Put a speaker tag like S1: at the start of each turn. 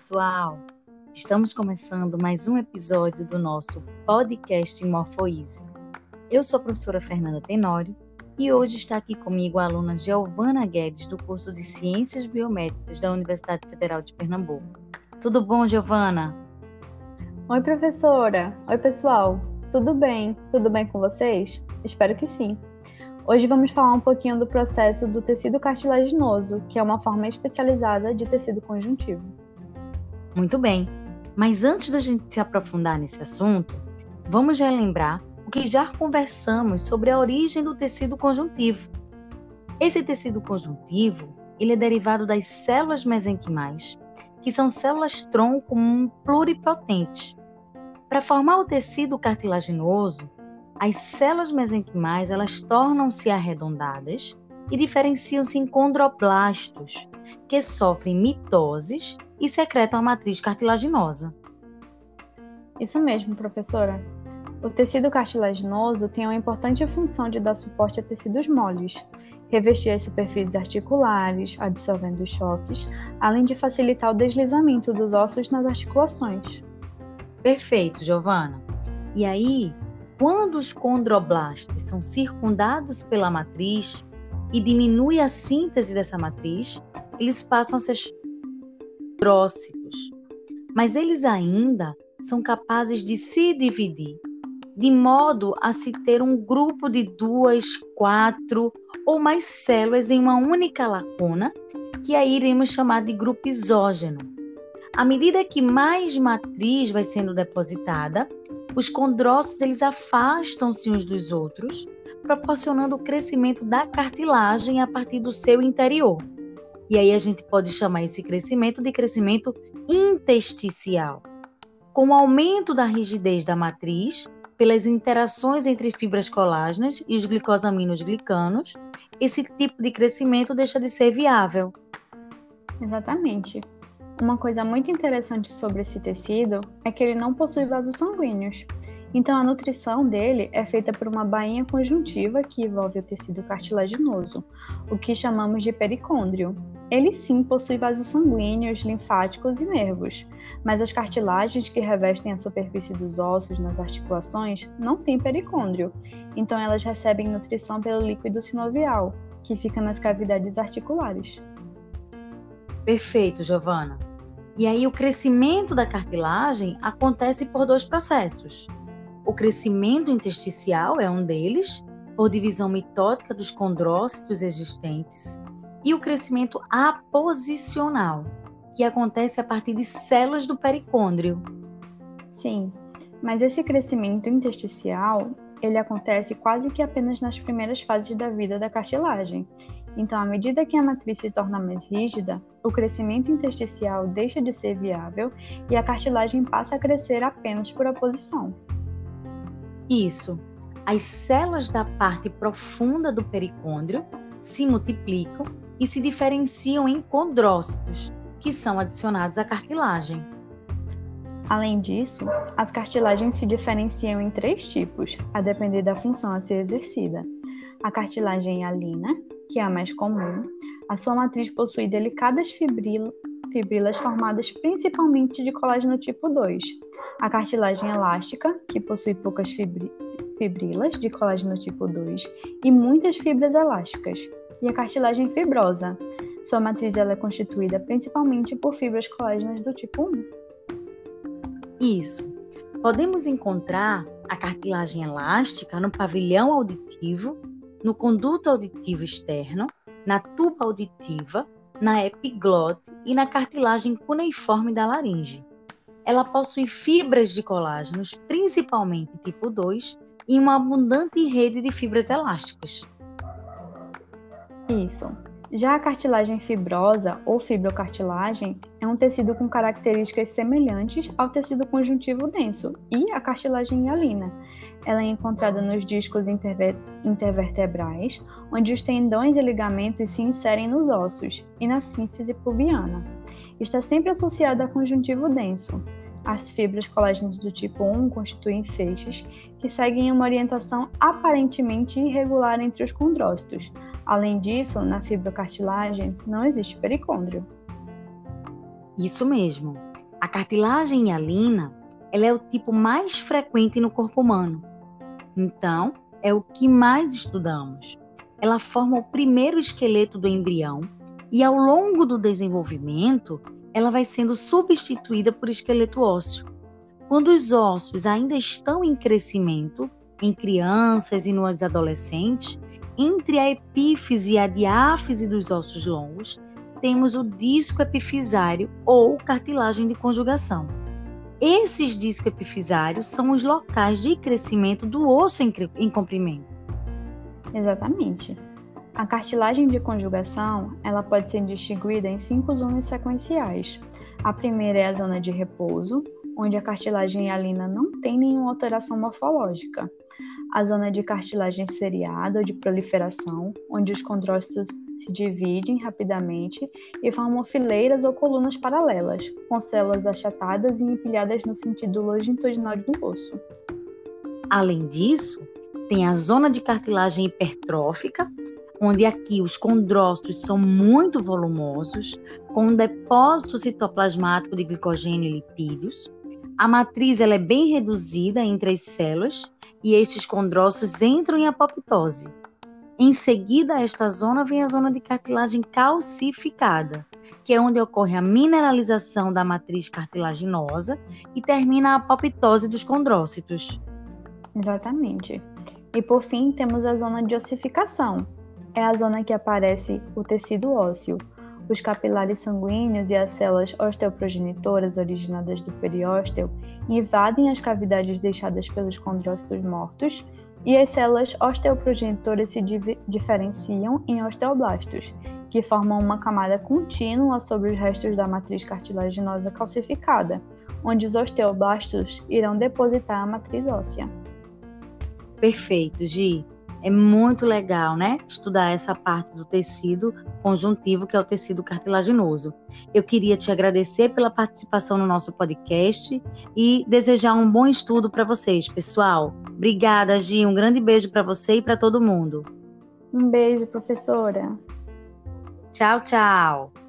S1: pessoal! Estamos começando mais um episódio do nosso podcast Morfoise. Eu sou a professora Fernanda Tenório e hoje está aqui comigo a aluna Giovana Guedes, do curso de Ciências Biométricas da Universidade Federal de Pernambuco. Tudo bom, Giovana?
S2: Oi, professora! Oi, pessoal! Tudo bem? Tudo bem com vocês? Espero que sim! Hoje vamos falar um pouquinho do processo do tecido cartilaginoso, que é uma forma especializada de tecido conjuntivo.
S1: Muito bem, mas antes da gente se aprofundar nesse assunto, vamos relembrar o que já conversamos sobre a origem do tecido conjuntivo. Esse tecido conjuntivo, ele é derivado das células mesenquimais, que são células tronco pluripotentes. Para formar o tecido cartilaginoso, as células mesenquimais elas tornam-se arredondadas e diferenciam-se em condroplastos, que sofrem mitoses e secretam a matriz cartilaginosa.
S2: Isso mesmo, professora. O tecido cartilaginoso tem uma importante função de dar suporte a tecidos moles, revestir as superfícies articulares, absorvendo choques, além de facilitar o deslizamento dos ossos nas articulações.
S1: Perfeito, Giovana. E aí, quando os condroblastos são circundados pela matriz e diminui a síntese dessa matriz, eles passam a ser prócitos. Mas eles ainda são capazes de se dividir, de modo a se ter um grupo de duas, quatro ou mais células em uma única lacuna, que aí iremos chamar de grupo isógeno. À medida que mais matriz vai sendo depositada, os condrócitos eles afastam-se uns dos outros, proporcionando o crescimento da cartilagem a partir do seu interior. E aí a gente pode chamar esse crescimento de crescimento intersticial. Com o aumento da rigidez da matriz, pelas interações entre fibras colágenas e os glicosaminos glicanos, esse tipo de crescimento deixa de ser viável.
S2: Exatamente. Uma coisa muito interessante sobre esse tecido é que ele não possui vasos sanguíneos. Então, a nutrição dele é feita por uma bainha conjuntiva que envolve o tecido cartilaginoso, o que chamamos de pericôndrio. Ele sim possui vasos sanguíneos, linfáticos e nervos, mas as cartilagens que revestem a superfície dos ossos nas articulações não têm pericôndrio, então elas recebem nutrição pelo líquido sinovial, que fica nas cavidades articulares.
S1: Perfeito, Giovana. E aí o crescimento da cartilagem acontece por dois processos. O crescimento intersticial é um deles, por divisão mitótica dos condrócitos existentes, e o crescimento aposicional, que acontece a partir de células do pericôndrio.
S2: Sim, mas esse crescimento intersticial, ele acontece quase que apenas nas primeiras fases da vida da cartilagem então, à medida que a matriz se torna mais rígida, o crescimento intersticial deixa de ser viável e a cartilagem passa a crescer apenas por oposição.
S1: Isso. As células da parte profunda do pericôndrio se multiplicam e se diferenciam em condrócitos, que são adicionados à cartilagem.
S2: Além disso, as cartilagens se diferenciam em três tipos, a depender da função a ser exercida: a cartilagem hialina, que é a mais comum, a sua matriz possui delicadas fibrilas formadas principalmente de colágeno tipo 2. A cartilagem elástica, que possui poucas fibrilas de colágeno tipo 2 e muitas fibras elásticas. E a cartilagem fibrosa. Sua matriz ela é constituída principalmente por fibras colágenas do tipo 1.
S1: Isso. Podemos encontrar a cartilagem elástica no pavilhão auditivo no conduto auditivo externo, na tuba auditiva, na epiglote e na cartilagem cuneiforme da laringe. Ela possui fibras de colágenos, principalmente tipo 2, e uma abundante rede de fibras elásticas.
S2: Isso. Já a cartilagem fibrosa ou fibrocartilagem é um tecido com características semelhantes ao tecido conjuntivo denso e a cartilagem hialina. Ela é encontrada nos discos interver intervertebrais, onde os tendões e ligamentos se inserem nos ossos, e na sínfise pubiana. Está sempre associada a conjuntivo denso. As fibras colágenas do tipo 1 constituem feixes que seguem uma orientação aparentemente irregular entre os condrócitos, Além disso, na fibrocartilagem não existe pericôndrio.
S1: Isso mesmo. A cartilagem hialina, ela é o tipo mais frequente no corpo humano. Então, é o que mais estudamos. Ela forma o primeiro esqueleto do embrião e ao longo do desenvolvimento, ela vai sendo substituída por esqueleto ósseo. Quando os ossos ainda estão em crescimento, em crianças e nos adolescentes, entre a epífise e a diáfise dos ossos longos, temos o disco epifisário ou cartilagem de conjugação. Esses discos epifisários são os locais de crescimento do osso em, em comprimento.
S2: Exatamente. A cartilagem de conjugação, ela pode ser distinguida em cinco zonas sequenciais. A primeira é a zona de repouso, onde a cartilagem hialina não tem nenhuma alteração morfológica. A zona de cartilagem seriada ou de proliferação, onde os condrócitos se dividem rapidamente e formam fileiras ou colunas paralelas, com células achatadas e empilhadas no sentido longitudinal do osso.
S1: Além disso, tem a zona de cartilagem hipertrófica, onde aqui os condrócitos são muito volumosos, com um depósito citoplasmático de glicogênio e lipídios. A matriz ela é bem reduzida entre as células e estes condrócitos entram em apoptose. Em seguida a esta zona vem a zona de cartilagem calcificada, que é onde ocorre a mineralização da matriz cartilaginosa e termina a apoptose dos condrócitos.
S2: Exatamente. E por fim temos a zona de ossificação. É a zona que aparece o tecido ósseo, os capilares sanguíneos e as células osteoprogenitoras originadas do periósteo invadem as cavidades deixadas pelos condrócitos mortos e as células osteoprogenitoras se diferenciam em osteoblastos, que formam uma camada contínua sobre os restos da matriz cartilaginosa calcificada, onde os osteoblastos irão depositar a matriz óssea.
S1: Perfeito, Gi. É muito legal, né? Estudar essa parte do tecido conjuntivo, que é o tecido cartilaginoso. Eu queria te agradecer pela participação no nosso podcast e desejar um bom estudo para vocês, pessoal. Obrigada, Gi. Um grande beijo para você e para todo mundo.
S2: Um beijo, professora.
S1: Tchau, tchau.